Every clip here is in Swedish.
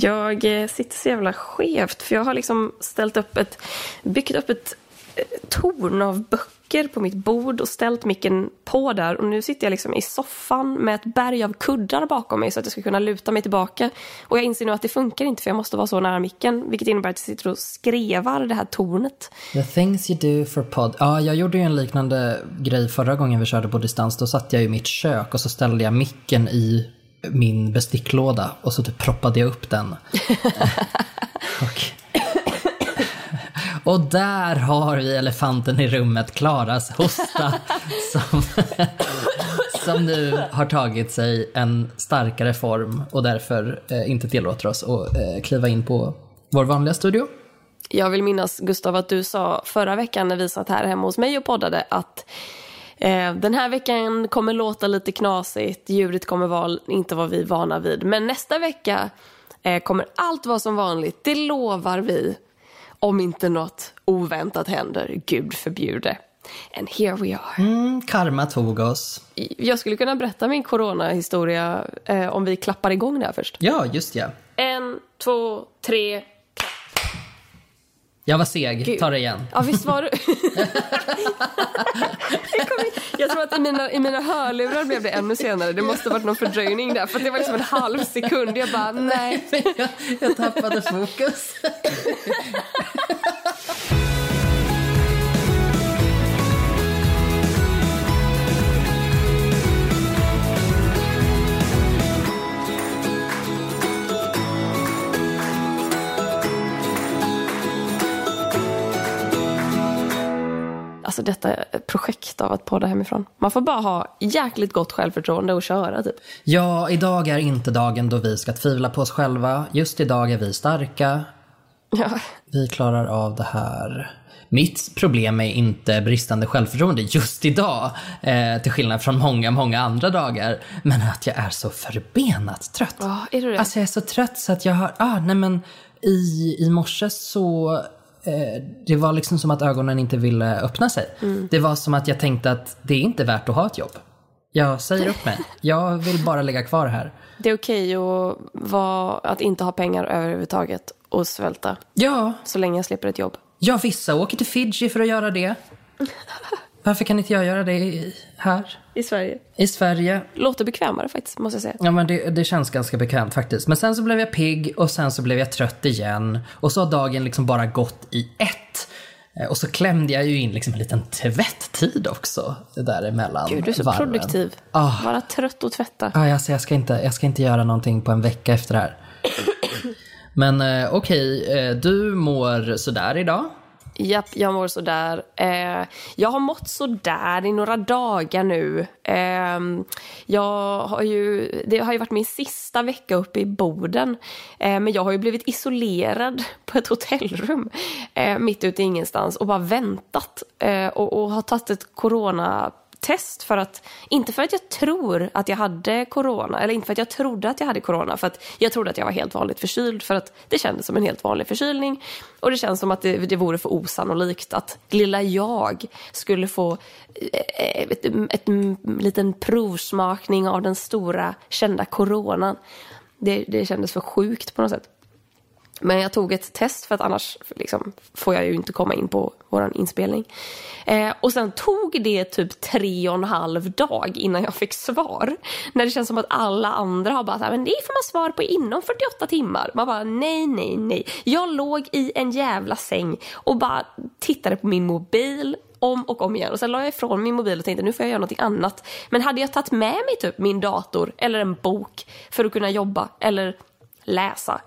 Jag eh, sitter så jävla skevt för jag har liksom ställt upp ett, byggt upp ett eh, torn av böcker på mitt bord och ställt micken på där och nu sitter jag liksom i soffan med ett berg av kuddar bakom mig så att jag ska kunna luta mig tillbaka. Och jag inser nu att det funkar inte för jag måste vara så nära micken vilket innebär att jag sitter och skrevar det här tornet. The things you do for pod. Ja, jag gjorde ju en liknande grej förra gången vi körde på distans. Då satt jag i mitt kök och så ställde jag micken i min besticklåda och så typ proppade jag upp den. och, och där har vi elefanten i rummet, Klaras hosta, som, som nu har tagit sig en starkare form och därför eh, inte tillåter oss att eh, kliva in på vår vanliga studio. Jag vill minnas, Gustav, att du sa förra veckan när vi satt här hemma hos mig och poddade att den här veckan kommer låta lite knasigt, ljudet kommer vara inte vad vi vana vid. Men nästa vecka eh, kommer allt vara som vanligt, det lovar vi. Om inte något oväntat händer, gud förbjude. And here we are. Mm, karma tog oss. Jag skulle kunna berätta min coronahistoria eh, om vi klappar igång det här först. Ja, just ja. En, två, tre, Jag var seg, Gud. ta det igen. Ja, visst var du? Jag tror att i mina, i mina hörlurar blev det ännu senare. Det måste ha varit någon fördröjning där. För det var liksom en halv sekund. Jag bara, nej. jag, jag tappade fokus. Alltså detta projekt av att podda hemifrån. Man får bara ha jäkligt gott självförtroende och köra typ. Ja, idag är inte dagen då vi ska tvivla på oss själva. Just idag är vi starka. Ja. Vi klarar av det här. Mitt problem är inte bristande självförtroende just idag, eh, till skillnad från många, många andra dagar. Men att jag är så förbenat trött. Ja, är du det? Alltså jag är så trött så att jag har, ah, nej men i, i morse så, det var liksom som att ögonen inte ville öppna sig. Det var som att jag tänkte att det är inte värt att ha ett jobb. Jag säger upp mig. Jag vill bara ligga kvar här. Det är okej att, att inte ha pengar överhuvudtaget och svälta. Ja, Så länge jag slipper ett jobb. ja vissa åker till Fiji för att göra det. Varför kan inte jag göra det i- här? I Sverige. I Sverige? Låter bekvämare faktiskt, måste jag säga. Ja men det, det känns ganska bekvämt faktiskt. Men sen så blev jag pigg och sen så blev jag trött igen. Och så har dagen liksom bara gått i ett. Eh, Och så klämde jag ju in liksom en liten tvätttid också däremellan Gud, du är så varven. produktiv. Ah. Vara trött och tvätta. Ja, alltså jag, ska inte, jag ska inte göra någonting på en vecka efter det här. Men eh, okej, eh, du mår sådär idag. Japp, jag mår sådär. Eh, jag har mått sådär i några dagar nu. Eh, jag har ju, det har ju varit min sista vecka uppe i Boden. Eh, men jag har ju blivit isolerad på ett hotellrum eh, mitt ute i ingenstans och bara väntat. Eh, och, och har tagit ett corona test för att, inte för att jag tror att jag hade corona, eller inte för att jag trodde att jag hade corona, för att jag trodde att jag var helt vanligt förkyld, för att det kändes som en helt vanlig förkylning. Och det känns som att det, det vore för osannolikt att lilla jag skulle få eh, eh, ett, ett, ett, en liten provsmakning av den stora kända coronan. Det, det kändes för sjukt på något sätt. Men jag tog ett test för att annars liksom, får jag ju inte komma in på vår inspelning. Eh, och sen tog det typ tre och en halv dag innan jag fick svar. När det känns som att alla andra har bara så här, men det får man svar på inom 48 timmar. Man bara nej, nej, nej. Jag låg i en jävla säng och bara tittade på min mobil om och om igen. Och sen la jag ifrån min mobil och tänkte nu får jag göra någonting annat. Men hade jag tagit med mig typ min dator eller en bok för att kunna jobba eller läsa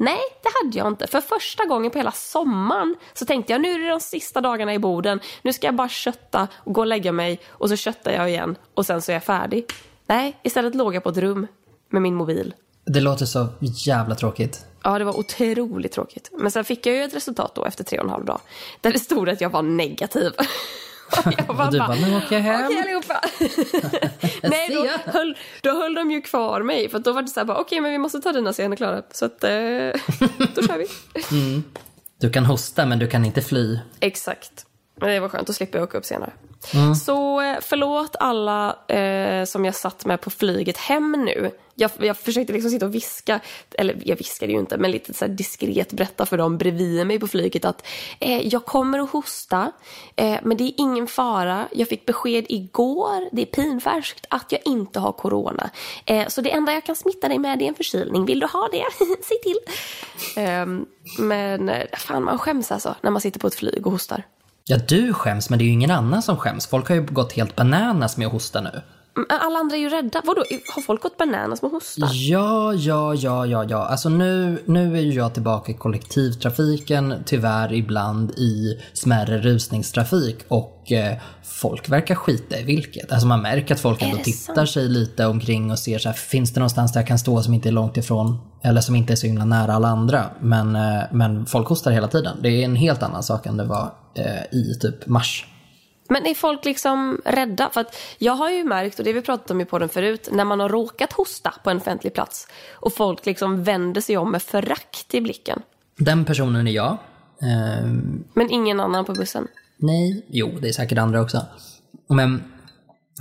Nej, det hade jag inte. För första gången på hela sommaren så tänkte jag nu är det de sista dagarna i Boden. Nu ska jag bara kötta och gå och lägga mig och så köttar jag igen och sen så är jag färdig. Nej, istället låg jag på ett rum med min mobil. Det låter så jävla tråkigt. Ja, det var otroligt tråkigt. Men sen fick jag ju ett resultat då efter tre och en halv dag. Där det stod att jag var negativ. Jag Och du bara, nu åker jag hem. Okej allihopa. Nej, då höll, då höll de ju kvar mig. För då var det så här bara, okej men vi måste ta dina scener klara. Så att, eh, då kör vi. Du kan hosta men du kan inte fly. Exakt. Men det var skönt, att slippa åka upp senare. Mm. Så eh, förlåt alla eh, som jag satt med på flyget hem nu. Jag, jag försökte liksom sitta och viska, eller jag viskade ju inte, men lite så här diskret berätta för dem bredvid mig på flyget att eh, jag kommer att hosta, eh, men det är ingen fara. Jag fick besked igår, det är pinfärskt, att jag inte har corona. Eh, så det enda jag kan smitta dig med är en förkylning. Vill du ha det? Säg till. Ehm, men eh, fan, man skäms alltså när man sitter på ett flyg och hostar. Ja, du skäms, men det är ju ingen annan som skäms. Folk har ju gått helt bananas med att hosta nu. Men Alla andra är ju rädda. Vadå, har folk gått bananas med hosta? Ja, ja, ja, ja, ja. Alltså nu, nu är ju jag tillbaka i kollektivtrafiken, tyvärr ibland i smärre rusningstrafik och eh, folk verkar skita i vilket. Alltså man märker att folk Är ändå tittar sant? sig lite omkring och ser så här, finns det någonstans där jag kan stå som inte är långt ifrån eller som inte är så himla nära alla andra. Men, eh, men folk hostar hela tiden. Det är en helt annan sak än det var eh, i typ mars. Men är folk liksom rädda? För att jag har ju märkt, och det vi pratat om i podden förut, när man har råkat hosta på en offentlig plats och folk liksom vänder sig om med förakt i blicken. Den personen är jag. Ehm, Men ingen annan på bussen. Nej, jo, det är säkert andra också. Men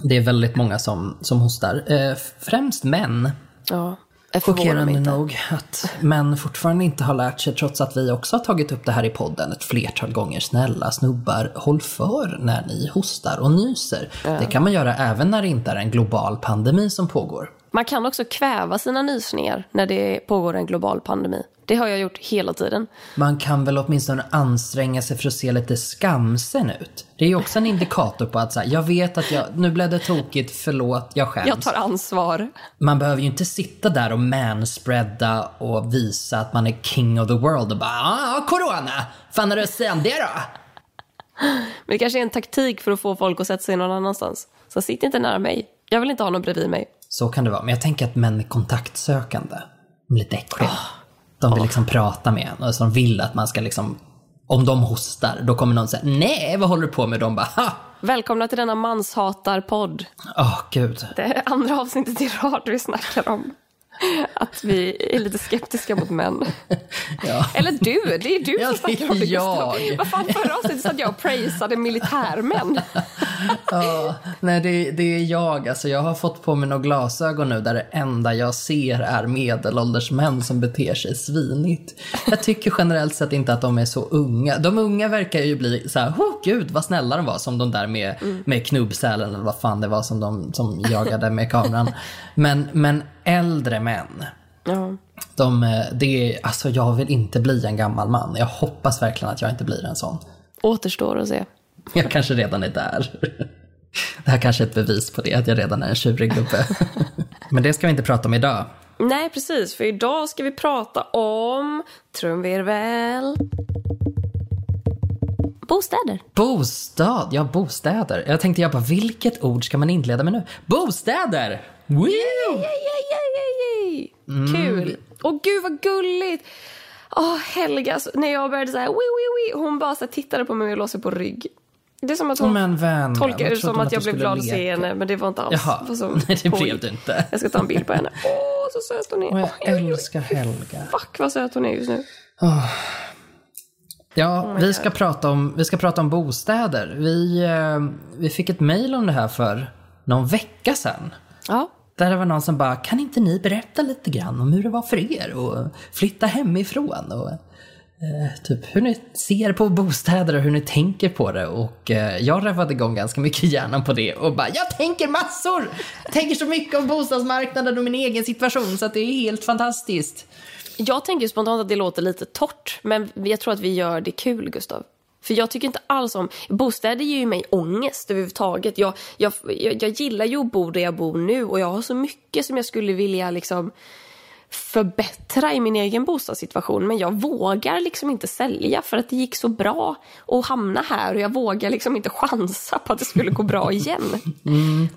det är väldigt många som, som hostar. Eh, främst män. Ja, Chockerande nog att män fortfarande inte har lärt sig, trots att vi också har tagit upp det här i podden ett flertal gånger. Snälla snubbar, håll för när ni hostar och nyser. Det kan man göra även när det inte är en global pandemi som pågår. Man kan också kväva sina nysningar när det pågår en global pandemi. Det har jag gjort hela tiden. Man kan väl åtminstone anstränga sig för att se lite skamsen ut. Det är ju också en indikator på att så här, jag vet att jag, nu blev det tokigt, förlåt, jag skäms. Jag tar ansvar. Man behöver ju inte sitta där och manspreada och visa att man är king of the world och bara ah, corona, fan har du att säga om det då? Men det kanske är en taktik för att få folk att sätta sig någon annanstans. Så sitt inte nära mig. Jag vill inte ha någon bredvid mig. Så kan det vara, men jag tänker att män är kontaktsökande. De är lite äckliga. De vill liksom prata med en och så de vill att man ska liksom, om de hostar, då kommer någon säga nej, vad håller du på med? De bara ha! Välkomna till denna manshatarpodd. Åh gud. Det är andra avsnittet i rad vi snackar om. Att vi är lite skeptiska mot män. Ja. Eller du, det är du Ja, som snackar om det jag. Vad fan, förra avsnittet satt jag och praisade militärmän. Ja, nej det, det är jag. Alltså, jag har fått på mig några glasögon nu där det enda jag ser är medelålders män som beter sig svinigt. Jag tycker generellt sett inte att de är så unga. De unga verkar ju bli så här, oh gud vad snälla de var som de där med, med knubbsälen eller vad fan det var som de som jagade med kameran. Men, men äldre män. Ja. De, eh, det är, alltså jag vill inte bli en gammal man. Jag hoppas verkligen att jag inte blir en sån. Återstår att se. Jag kanske redan är där. Det här kanske är ett bevis på det, att jag redan är en tjurig gubbe. Men det ska vi inte prata om idag. Nej, precis. För idag ska vi prata om trumvirvel. Bostäder. Bostad, ja bostäder. Jag tänkte jag bara, vilket ord ska man inleda med nu? Bostäder! Woo! Yay, yay, yay, yay. Mm. Kul. Och gud vad gulligt. Åh, Helga, alltså, när jag började så här, wii, wii, wii, hon bara så tittade på mig och la sig på rygg. Det är som att hon Men vän, tolkade det som trodde att jag blev glad att se henne, men det var inte alls. Jaha, som nej det blev du inte. Jag ska ta en bild på henne. Åh, så söt hon är. Och jag oj. älskar Helga. Fuck vad söt hon är just nu. Ja, vi ska, prata om, vi ska prata om bostäder. Vi, eh, vi fick ett mejl om det här för någon vecka sedan. Ja. Där det var någon som bara, kan inte ni berätta lite grann om hur det var för er och flytta hemifrån och eh, typ hur ni ser på bostäder och hur ni tänker på det. Och eh, jag rövade igång ganska mycket hjärnan på det och bara, jag tänker massor! Jag tänker så mycket om bostadsmarknaden och min egen situation så att det är helt fantastiskt. Jag tänker spontant att det låter lite torrt, men jag tror att vi gör det kul, Gustav. För jag tycker inte alls om... Bostäder ger ju mig ångest överhuvudtaget. Jag, jag, jag, gillar ju att bo där jag bor nu och jag har så mycket som jag skulle vilja liksom förbättra i min egen bostadssituation men jag vågar liksom inte sälja för att det gick så bra att hamna här och jag vågar liksom inte chansa på att det skulle gå bra igen.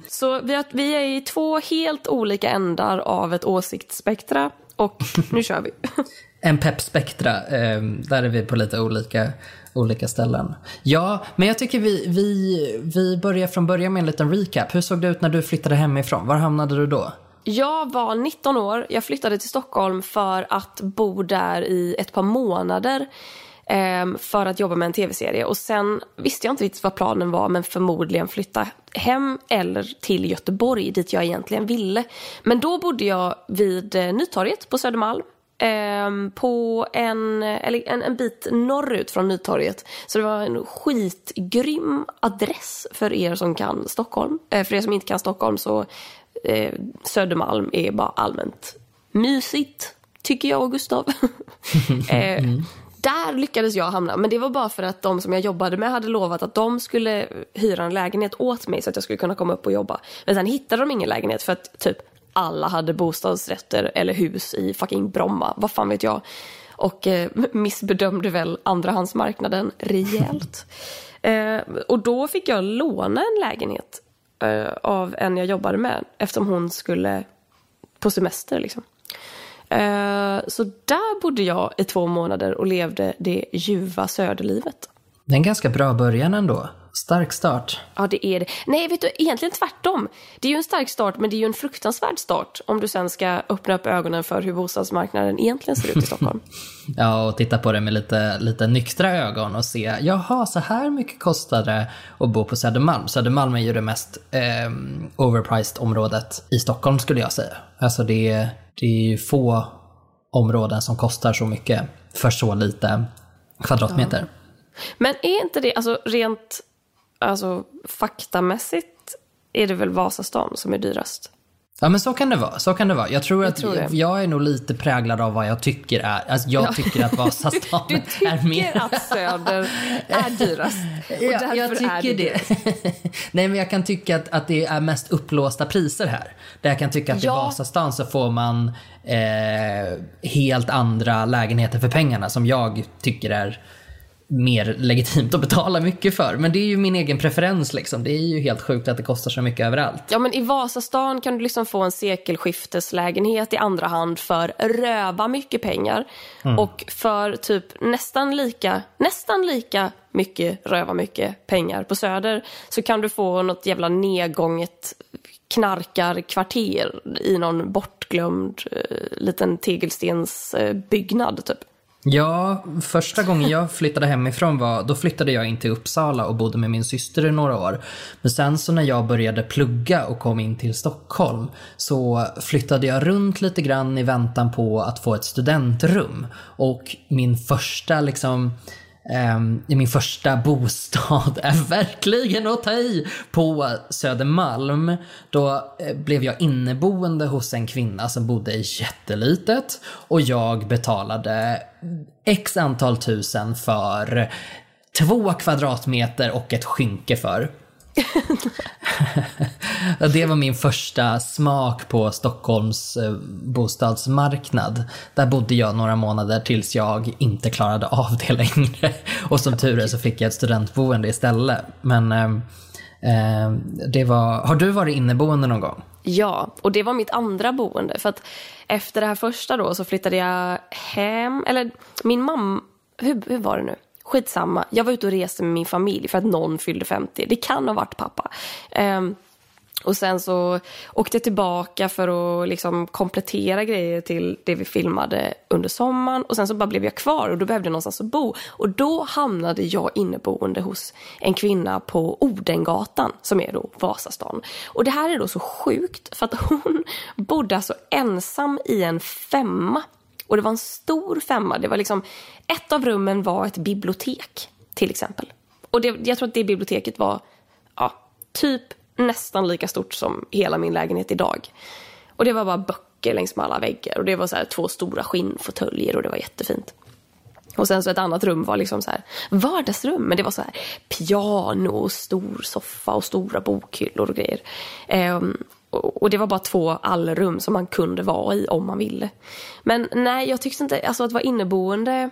Så vi, har, vi är i två helt olika ändar av ett åsiktsspektra och nu kör vi. En peppspektra, eh, där är vi på lite olika, olika ställen. Ja, men jag tycker vi, vi, vi börjar från början med en liten recap. Hur såg det ut när du flyttade hemifrån? Var hamnade du då? Jag var 19 år, jag flyttade till Stockholm för att bo där i ett par månader. Ehm, för att jobba med en tv-serie. Och sen visste jag inte riktigt vad planen var men förmodligen flytta hem eller till Göteborg dit jag egentligen ville. Men då bodde jag vid eh, Nytorget på Södermalm Ehm, på en, eller en, en bit norrut från Nytorget. Så det var en skitgrym adress för er som kan Stockholm. Eh, för er som inte kan Stockholm så eh, Södermalm är bara allmänt mysigt, tycker jag och Gustav. eh, där lyckades jag hamna, men det var bara för att de som jag jobbade med hade lovat att de skulle hyra en lägenhet åt mig så att jag skulle kunna komma upp och jobba. Men sen hittade de ingen lägenhet för att typ alla hade bostadsrätter eller hus i fucking Bromma, vad fan vet jag. Och eh, missbedömde väl andrahandsmarknaden rejält. eh, och då fick jag låna en lägenhet eh, av en jag jobbade med eftersom hon skulle på semester liksom. Så där bodde jag i två månader och levde det ljuva söderlivet. Det är en ganska bra början ändå. Stark start. Ja, det är det. Nej, vet du, egentligen tvärtom. Det är ju en stark start, men det är ju en fruktansvärd start om du sen ska öppna upp ögonen för hur bostadsmarknaden egentligen ser ut i Stockholm. ja, och titta på det med lite, lite nyktra ögon och se, jaha, så här mycket kostar det att bo på Södermalm. Södermalm är ju det mest eh, overpriced området i Stockholm skulle jag säga. Alltså det, det är ju få områden som kostar så mycket för så lite kvadratmeter. Ja. Men är inte det, alltså rent alltså faktamässigt är det väl Vasastan som är dyrast? Ja men så kan det vara. Så kan det vara. Jag tror jag att tror jag är nog lite präglad av vad jag tycker är. Alltså jag ja. tycker att Vasastan du tycker mer... att Söder är dyrast. Och ja, jag tycker det. det. Nej men jag kan tycka att, att det är mest upplåsta priser här. Där jag kan tycka att ja. i Vasastan så får man eh, helt andra lägenheter för pengarna som jag tycker är mer legitimt att betala mycket för. Men det är ju min egen preferens liksom. Det är ju helt sjukt att det kostar så mycket överallt. Ja men i Vasastan kan du liksom få en sekelskifteslägenhet i andra hand för röva mycket pengar. Mm. Och för typ nästan lika, nästan lika mycket röva mycket pengar på Söder så kan du få något jävla nedgånget knarkarkvarter i någon bortglömd eh, liten tegelstensbyggnad eh, typ. Ja, första gången jag flyttade hemifrån var, då flyttade jag in till Uppsala och bodde med min syster i några år. Men sen så när jag började plugga och kom in till Stockholm så flyttade jag runt lite grann i väntan på att få ett studentrum. Och min första liksom Um, min första bostad är verkligen att ta i på Södermalm. Då eh, blev jag inneboende hos en kvinna som bodde i jättelitet och jag betalade x antal tusen för två kvadratmeter och ett skynke för. det var min första smak på Stockholms eh, bostadsmarknad. Där bodde jag några månader tills jag inte klarade av det längre. Och som tur är så fick jag ett studentboende istället. Men eh, det var... Har du varit inneboende någon gång? Ja, och det var mitt andra boende. För att efter det här första då så flyttade jag hem, eller min mamma, hur, hur var det nu? Skitsamma, jag var ute och reste med min familj för att någon fyllde 50. Det kan ha varit pappa. Um, och sen så åkte jag tillbaka för att liksom komplettera grejer till det vi filmade under sommaren. Och sen så bara blev jag kvar och då behövde jag någonstans att bo. Och då hamnade jag inneboende hos en kvinna på Odengatan som är då Vasastan. Och det här är då så sjukt för att hon bodde alltså ensam i en femma. Och det var en stor femma. Det var liksom, ett av rummen var ett bibliotek till exempel. Och det, jag tror att det biblioteket var ja, typ nästan lika stort som hela min lägenhet idag. Och det var bara böcker längs med alla väggar och det var så här två stora skinnfåtöljer och det var jättefint. Och sen så ett annat rum var liksom så här vardagsrum, men det var så här piano och stor soffa och stora bokhyllor och grejer. Um, och det var bara två allrum som man kunde vara i om man ville. Men nej, jag tyckte inte, alltså att vara inneboende,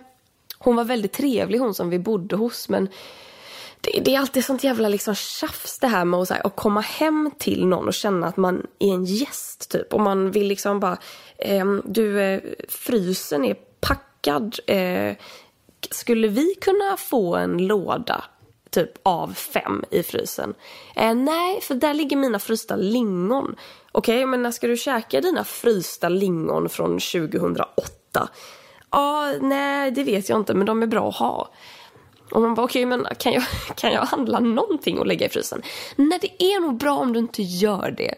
hon var väldigt trevlig hon som vi bodde hos men det, det, är alltid sånt jävla liksom tjafs det här med att, så här, att komma hem till någon och känna att man är en gäst typ. Och man vill liksom bara, eh, du eh, frysen är packad. Eh, skulle vi kunna få en låda typ av fem i frysen? Eh, nej, för där ligger mina frysta lingon. Okej, okay, men när ska du käka dina frysta lingon från 2008? Ja, nej, det vet jag inte, men de är bra att ha. Och man bara, okej, okay, men kan jag, kan jag handla någonting och lägga i frysen? Nej, det är nog bra om du inte gör det.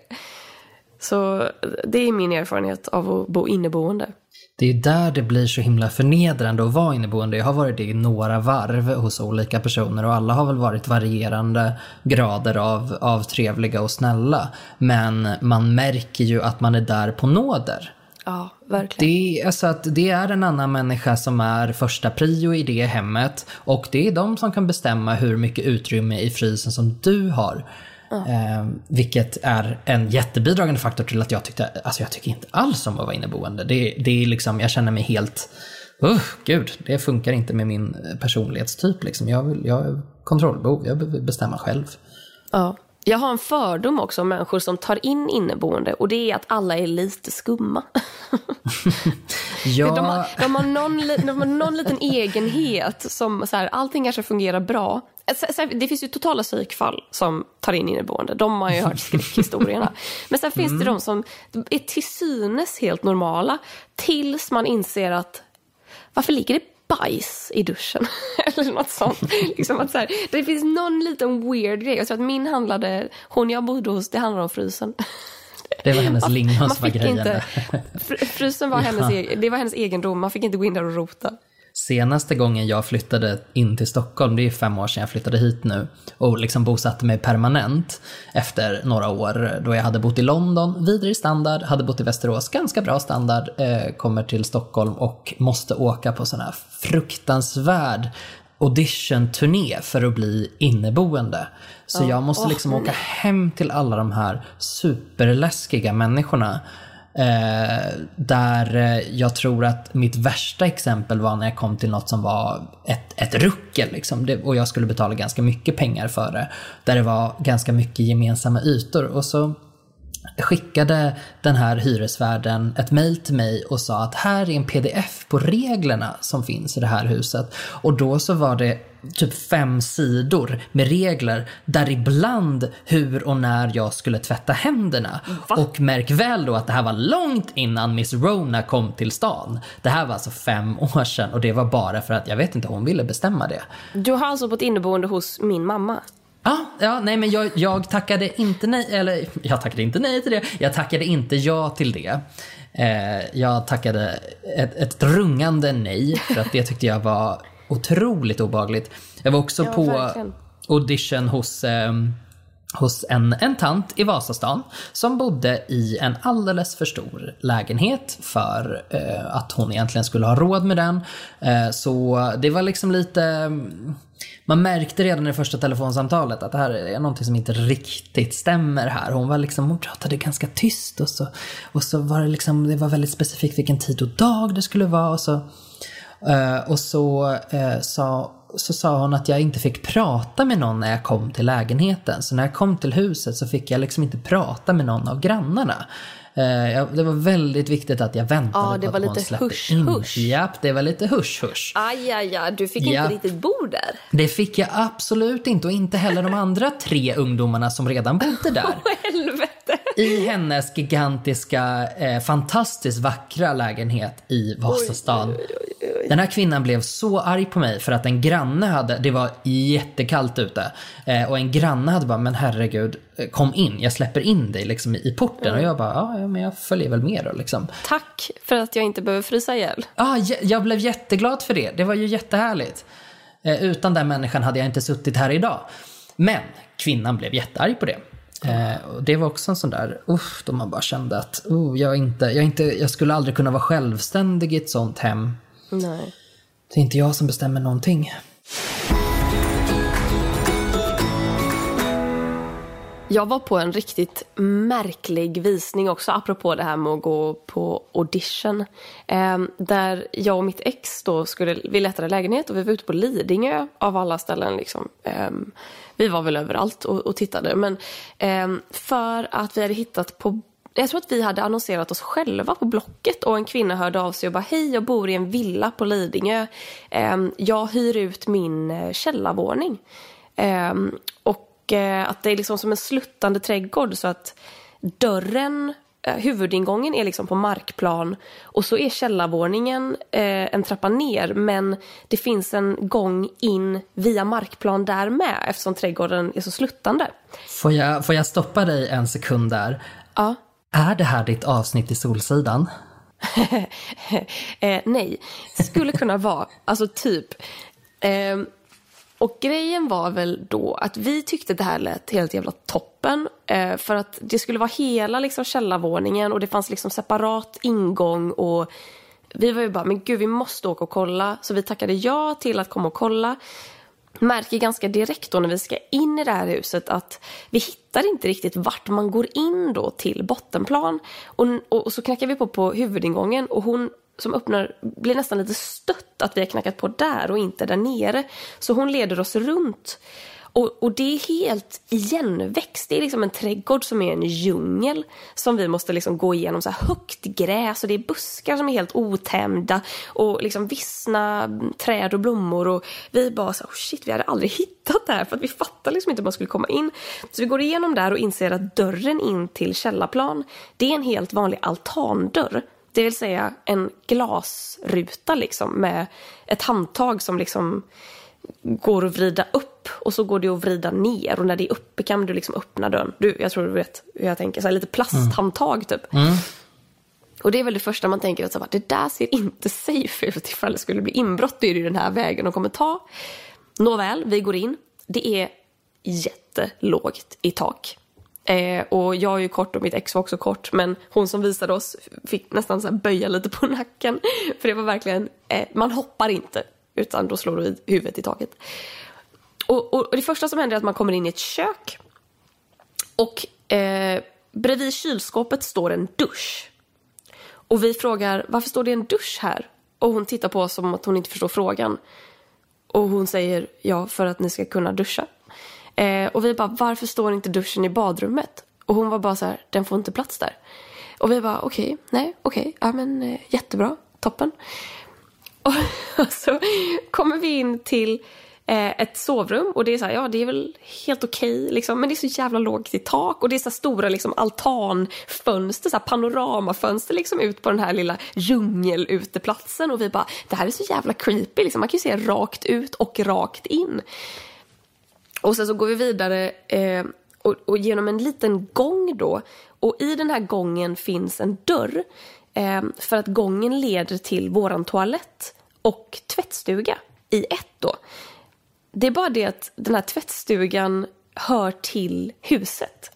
Så det är min erfarenhet av att bo inneboende. Det är där det blir så himla förnedrande att vara inneboende. Jag har varit det i några varv hos olika personer och alla har väl varit varierande grader av, av trevliga och snälla. Men man märker ju att man är där på nåder. Ja, verkligen. Det, alltså att det är en annan människa som är första prio i det hemmet och det är de som kan bestämma hur mycket utrymme i frysen som du har. Eh, vilket är en jättebidragande faktor till att jag tyckte, alltså jag tycker inte alls om att vara inneboende. Det, det är liksom, jag känner mig helt, uh, gud, det funkar inte med min personlighetstyp liksom. Jag, vill, jag har kontrollbehov, jag vill bestämma själv. Ja. Jag har en fördom också om människor som tar in inneboende och det är att alla är lite skumma. ja. de, har, de, har någon, de har någon liten egenhet som så här, allting kanske fungerar bra. Det finns ju totala psykfall som tar in inneboende. De har ju hört skräckhistorierna. Men sen finns mm. det de som är till synes helt normala tills man inser att varför ligger det bajs i duschen. Eller något sånt. liksom att så här, det finns någon liten weird grej. Jag tror att min handlade, hon jag bodde hos, det handlade om frysen. Det var hennes lingon som var grejen. Inte, frysen var hennes, ja. egen, det var hennes egendom, man fick inte gå in där och rota. Senaste gången jag flyttade in till Stockholm, det är fem år sedan jag flyttade hit nu, och liksom bosatte mig permanent efter några år då jag hade bott i London, vidrig standard, hade bott i Västerås, ganska bra standard, eh, kommer till Stockholm och måste åka på sån här fruktansvärd audition-turné för att bli inneboende. Så jag måste liksom åka hem till alla de här superläskiga människorna Eh, där eh, jag tror att mitt värsta exempel var när jag kom till något som var ett, ett ruckel liksom, det, och jag skulle betala ganska mycket pengar för det. Där det var ganska mycket gemensamma ytor och så skickade den här hyresvärden ett mail till mig och sa att här är en pdf på reglerna som finns i det här huset. Och då så var det typ fem sidor med regler där ibland hur och när jag skulle tvätta händerna. Va? Och märk väl då att det här var långt innan Miss Rona kom till stan. Det här var alltså fem år sedan och det var bara för att jag vet inte, hon ville bestämma det. Du har alltså bott inneboende hos min mamma? Ja, ja, nej men jag, jag tackade inte nej, eller jag tackade inte nej till det. Jag tackade inte ja till det. Eh, jag tackade ett, ett rungande nej för att det tyckte jag var otroligt obagligt. Jag var också ja, på verkligen. audition hos eh, hos en, en tant i Vasastan som bodde i en alldeles för stor lägenhet för eh, att hon egentligen skulle ha råd med den. Eh, så det var liksom lite... Man märkte redan i det första telefonsamtalet att det här är någonting som inte riktigt stämmer här. Hon var liksom, hon pratade ganska tyst och så, och så var det liksom, det var väldigt specifikt vilken tid och dag det skulle vara och så, och så eh, sa så sa hon att jag inte fick prata med någon när jag kom till lägenheten. Så när jag kom till huset så fick jag liksom inte prata med någon av grannarna. Eh, det var väldigt viktigt att jag väntade ja, det på var att lite hon hush, in. Hush. Japp, det var lite hush hush. Aj, aj, aj. Du fick Japp. inte riktigt bo där. Det fick jag absolut inte och inte heller de andra tre ungdomarna som redan bodde där. Helvete. I hennes gigantiska, eh, fantastiskt vackra lägenhet i Vasastan. Oj, oj, oj. Den här kvinnan blev så arg på mig för att en granne hade, det var jättekallt ute, eh, och en granne hade bara, men herregud, eh, kom in, jag släpper in dig liksom i porten. Mm. Och jag bara, ja men jag följer väl med då liksom. Tack för att jag inte behöver frysa ihjäl. Ah, jag blev jätteglad för det. Det var ju jättehärligt. Eh, utan den människan hade jag inte suttit här idag. Men kvinnan blev jättearg på det. Eh, och det var också en sån där, uff, då man bara kände att uh, jag, inte, jag, inte, jag skulle aldrig kunna vara självständig i ett sånt hem. Nej. Det är inte jag som bestämmer någonting. Jag var på en riktigt märklig visning också, apropå det här med att gå på audition. Eh, där jag och mitt ex då skulle, vi letade lägenhet och vi var ute på Lidingö av alla ställen. Liksom. Eh, vi var väl överallt och, och tittade. Men eh, för att vi hade hittat på jag tror att vi hade annonserat oss själva på Blocket och en kvinna hörde av sig och bara hej jag bor i en villa på Lidingö. Ehm, jag hyr ut min eh, källarvåning. Ehm, och eh, att det är liksom som en sluttande trädgård så att dörren eh, huvudingången är liksom på markplan och så är källarvåningen en trappa ner men det finns en gång in via markplan där med eftersom trädgården är så sluttande. Får jag, får jag stoppa dig en sekund där? Ja. Är det här ditt avsnitt i Solsidan? eh, nej, skulle kunna vara. Alltså typ. Eh, och grejen var väl då att vi tyckte det här lät helt jävla toppen. Eh, för att det skulle vara hela liksom källarvåningen och det fanns liksom separat ingång och vi var ju bara, men gud vi måste åka och kolla. Så vi tackade ja till att komma och kolla märker ganska direkt då när vi ska in i det här huset att vi hittar inte riktigt vart man går in då till bottenplan. Och, och, och så knackar vi på på huvudingången och hon som öppnar blir nästan lite stött att vi har knackat på där och inte där nere. Så hon leder oss runt och, och, det är helt igenväxt. Det är liksom en trädgård som är en djungel som vi måste liksom gå igenom. Så här högt gräs och det är buskar som är helt otämjda och liksom vissna träd och blommor. Och vi bara så oh shit, vi hade aldrig hittat det här för att vi fattade liksom inte hur man skulle komma in. Så vi går igenom där och inser att dörren in till källarplan, det är en helt vanlig altandörr. Det vill säga en glasruta liksom med ett handtag som liksom går att vrida upp och så går det att vrida ner och när det är uppe kan du liksom öppna dörren. Du, jag tror du vet hur jag tänker, så här, lite plasthandtag typ. Mm. Och det är väl det första man tänker, att så här, det där ser inte safe ut ifall det skulle bli inbrott, då är det ju den här vägen de kommer ta. Nåväl, vi går in. Det är jättelågt i tak. Eh, och jag är ju kort och mitt ex var också kort men hon som visade oss fick nästan så böja lite på nacken. För det var verkligen, eh, man hoppar inte utan då slår du huvudet i taket. Och, och, och, det första som händer är att man kommer in i ett kök. Och eh, bredvid kylskåpet står en dusch. Och vi frågar varför står det en dusch här? Och hon tittar på oss som att hon inte förstår frågan. Och hon säger ja, för att ni ska kunna duscha. Eh, och vi bara, varför står inte duschen i badrummet? Och hon var bara så här, den får inte plats där. Och vi bara, okej, okay, nej, okej, okay, ja men eh, jättebra, toppen. Och så kommer vi in till Eh, ett sovrum och det är så här, ja det är väl helt okej okay, liksom, men det är så jävla lågt i tak och det är så stora liksom altanfönster, så här panoramafönster liksom ut på den här lilla djungeluteplatsen och vi bara, det här är så jävla creepy liksom, man kan ju se rakt ut och rakt in. Och sen så går vi vidare eh, och, och genom en liten gång då och i den här gången finns en dörr Eh, för att gången leder till våran toalett och tvättstuga i ett då. Det är bara det att den här tvättstugan hör till huset.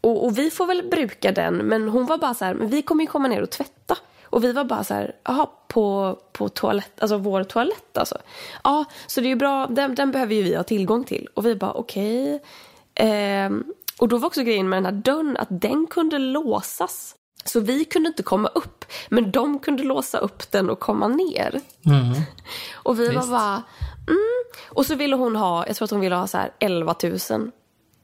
Och, och vi får väl bruka den, men hon var bara så här, men vi kommer ju komma ner och tvätta. Och vi var bara så här, jaha, på, på toalett, alltså vår toalett alltså. Ja, så det är ju bra, den, den behöver ju vi ha tillgång till. Och vi bara okej. Okay. Eh, och då var också grejen med den här dörren att den kunde låsas. Så vi kunde inte komma upp, men de kunde låsa upp den och komma ner. Mm. Och vi Visst. var bara, mm. Och så ville hon ha, jag tror att hon ville ha så här 11 000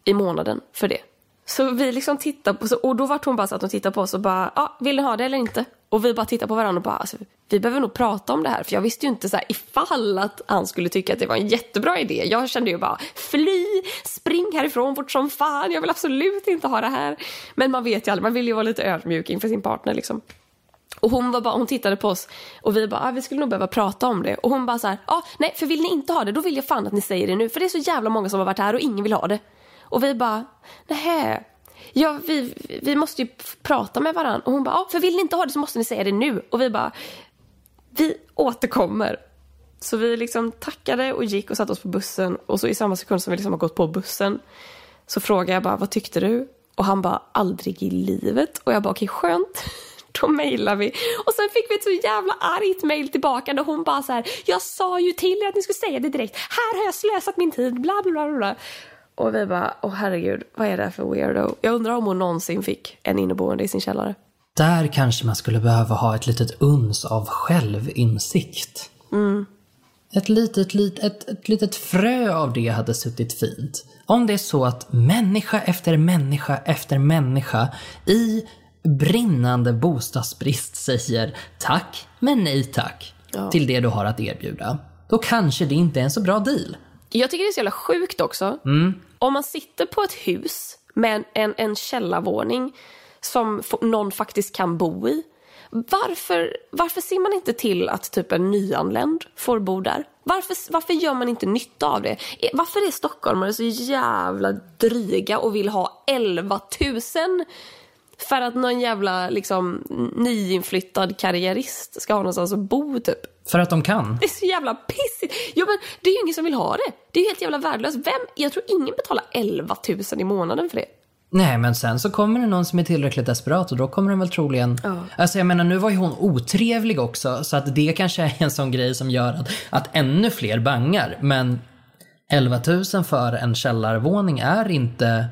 i månaden för det. Så vi liksom tittade på, och då var hon bara så att hon tittade på oss och bara, ja, ah, vill ni ha det eller inte? Och vi bara tittade på varandra och bara, alltså, vi behöver nog prata om det här. För jag visste ju inte så här, ifall att han skulle tycka att det var en jättebra idé. Jag kände ju bara, fly, spring härifrån fort som fan, jag vill absolut inte ha det här. Men man vet ju aldrig, man vill ju vara lite ödmjuk inför sin partner liksom. Och hon, var bara, hon tittade på oss och vi bara, ah, vi skulle nog behöva prata om det. Och hon bara så här, ah, nej för vill ni inte ha det då vill jag fan att ni säger det nu. För det är så jävla många som har varit här och ingen vill ha det. Och vi bara, nej. Ja, vi, vi måste ju prata med varandra. Och hon bara, ja, för vill ni inte ha det så måste ni säga det nu. Och vi bara, vi återkommer. Så vi liksom tackade och gick och satte oss på bussen. Och så i samma sekund som vi liksom har gått på bussen så frågade jag bara, vad tyckte du? Och han bara, aldrig i livet. Och jag bara, okej, skönt. Då mejlar vi. Och sen fick vi ett så jävla argt mejl tillbaka där hon bara så här, jag sa ju till er att ni skulle säga det direkt. Här har jag slösat min tid, bla bla bla. bla. Och vi bara, åh herregud, vad är det här för weirdo? Jag undrar om hon någonsin fick en inneboende i sin källare. Där kanske man skulle behöva ha ett litet uns av självinsikt. Mm. Ett litet, litet, ett, ett litet frö av det hade suttit fint. Om det är så att människa efter människa efter människa i brinnande bostadsbrist säger tack, men nej tack ja. till det du har att erbjuda. Då kanske det inte är en så bra deal. Jag tycker det är så jävla sjukt också. Mm. Om man sitter på ett hus med en, en, en källarvåning som någon faktiskt kan bo i. Varför, varför ser man inte till att typ en nyanländ får bo där? Varför, varför gör man inte nytta av det? Varför är stockholmare så jävla dryga och vill ha 11 000 för att någon jävla liksom, nyinflyttad karriärist ska ha någonstans att bo typ? För att de kan. Det är så jävla pissigt. Jo, men det är ju ingen som vill ha det. Det är ju helt jävla värdelöst. Vem? Jag tror ingen betalar 11 000 i månaden för det. Nej, men sen så kommer det någon som är tillräckligt desperat och då kommer den väl troligen... Ja. Alltså jag menar, nu var ju hon otrevlig också, så att det kanske är en sån grej som gör att, att ännu fler bangar. Men 11 000 för en källarvåning är inte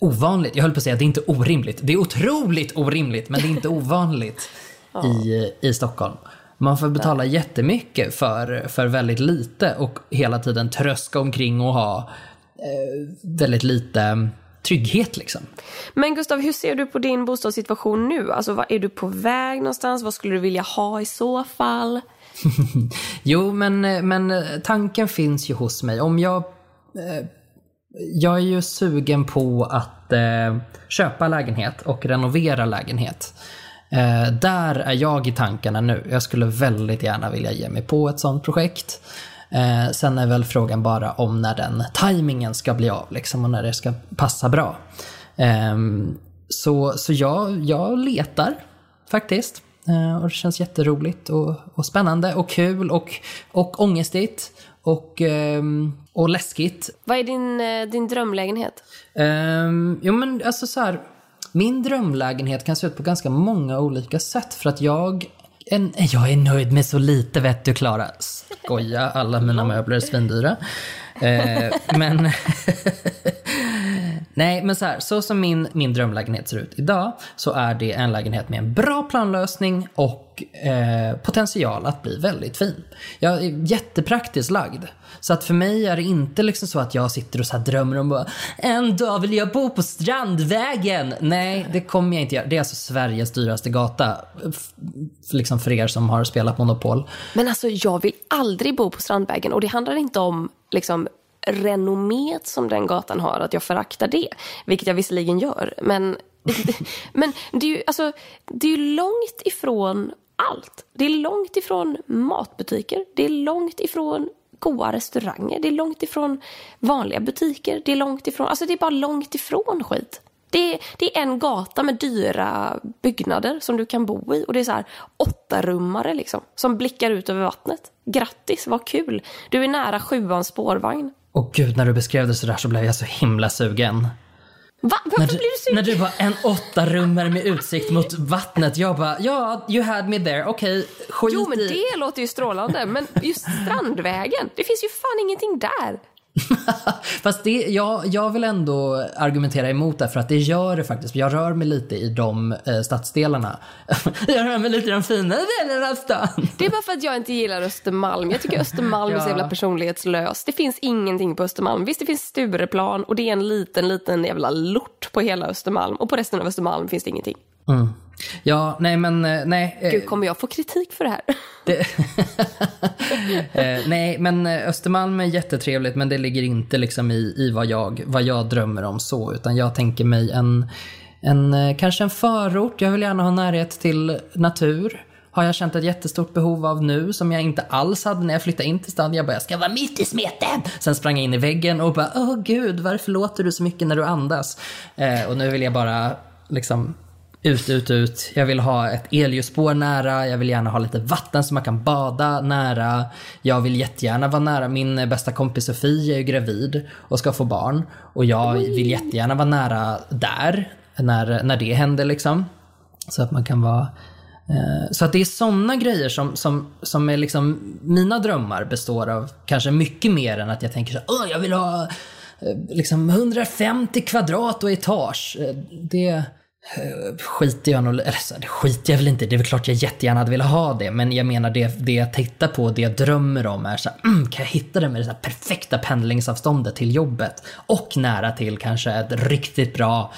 ovanligt. Jag höll på att säga att det är inte orimligt. Det är otroligt orimligt, men det är inte ovanligt ja. i, i Stockholm. Man får betala Nej. jättemycket för, för väldigt lite och hela tiden tröska omkring och ha eh, väldigt lite trygghet. Liksom. Men Gustav, hur ser du på din bostadssituation nu? Alltså, vad, är du på väg någonstans? Vad skulle du vilja ha i så fall? jo, men, men tanken finns ju hos mig. Om jag... Eh, jag är ju sugen på att eh, köpa lägenhet och renovera lägenhet. Eh, där är jag i tankarna nu. Jag skulle väldigt gärna vilja ge mig på ett sånt projekt. Eh, sen är väl frågan bara om när den tajmingen ska bli av liksom, och när det ska passa bra. Eh, så så jag, jag letar faktiskt. Eh, och det känns jätteroligt och, och spännande och kul och, och ångestigt och, ehm, och läskigt. Vad är din, eh, din drömlägenhet? Um, jo men alltså så här, min drömlägenhet kan se ut på ganska många olika sätt för att jag en, jag är nöjd med så lite vet du Klara. Skoja, alla mina möbler är svindyra. Eh, men Nej, men så här, så som min, min drömlägenhet ser ut idag så är det en lägenhet med en bra planlösning och eh, potential att bli väldigt fin. Jag är jättepraktiskt lagd. Så att för mig är det inte liksom så att jag sitter och så drömmer om att en dag vill jag bo på Strandvägen. Nej, det kommer jag inte göra. Det är alltså Sveriges dyraste gata. Liksom för er som har spelat Monopol. Men alltså jag vill aldrig bo på Strandvägen och det handlar inte om liksom renommet som den gatan har, att jag föraktar det. Vilket jag visserligen gör. Men, men det, är ju, alltså, det är långt ifrån allt. Det är långt ifrån matbutiker. Det är långt ifrån goa restauranger. Det är långt ifrån vanliga butiker. Det är långt ifrån, alltså det är bara långt ifrån skit. Det är, det är en gata med dyra byggnader som du kan bo i och det är så här åtta rummare liksom som blickar ut över vattnet. Grattis, vad kul! Du är nära sjuans spårvagn. Och gud, när du beskrev det sådär så blev jag så himla sugen. Va? Varför när du, blir du sugen? När du var en åtta rummare med utsikt mot vattnet. Jag bara, ja, you had me there. Okej, okay, skit Jo, men det låter ju strålande. Men just Strandvägen, det finns ju fan ingenting där. Fast det, jag, jag vill ändå argumentera emot det för att det gör det faktiskt. Jag rör mig lite i de eh, stadsdelarna. jag rör mig lite i de fina delarna av stan. Det är bara för att jag inte gillar Östermalm. Jag tycker Östermalm ja. är så jävla personlighetslös. Det finns ingenting på Östermalm. Visst, det finns Stureplan och det är en liten, liten jävla lort på hela Östermalm. Och på resten av Östermalm finns det ingenting. Mm. Ja, nej men eh, nej. Eh, Gud, kommer jag få kritik för det här? Det, eh, nej, men Östermalm är jättetrevligt men det ligger inte liksom i, i vad, jag, vad jag drömmer om så. Utan jag tänker mig en, en, kanske en förort. Jag vill gärna ha närhet till natur. Har jag känt ett jättestort behov av nu som jag inte alls hade när jag flyttade in till stan. Jag bara, jag ska vara mitt i smeten! Sen sprang jag in i väggen och bara, åh gud, varför låter du så mycket när du andas? Eh, och nu vill jag bara liksom ut, ut, ut. Jag vill ha ett elljusspår nära. Jag vill gärna ha lite vatten så man kan bada nära. Jag vill jättegärna vara nära. Min bästa kompis Sofie är ju gravid och ska få barn. Och jag vill jättegärna vara nära där när, när det händer liksom. Så att man kan vara eh, så att det är sådana grejer som, som, som är liksom, mina drömmar består av kanske mycket mer än att jag tänker så Åh, jag vill ha eh, liksom 150 kvadrat och etage. Eh, det, skiter jag nog, eller så, det skiter jag väl inte Det är väl klart jag jättegärna hade velat ha det. Men jag menar det, det jag tittar på, det jag drömmer om är så här, mm, kan jag hitta det med det så perfekta pendlingsavståndet till jobbet? Och nära till kanske ett riktigt bra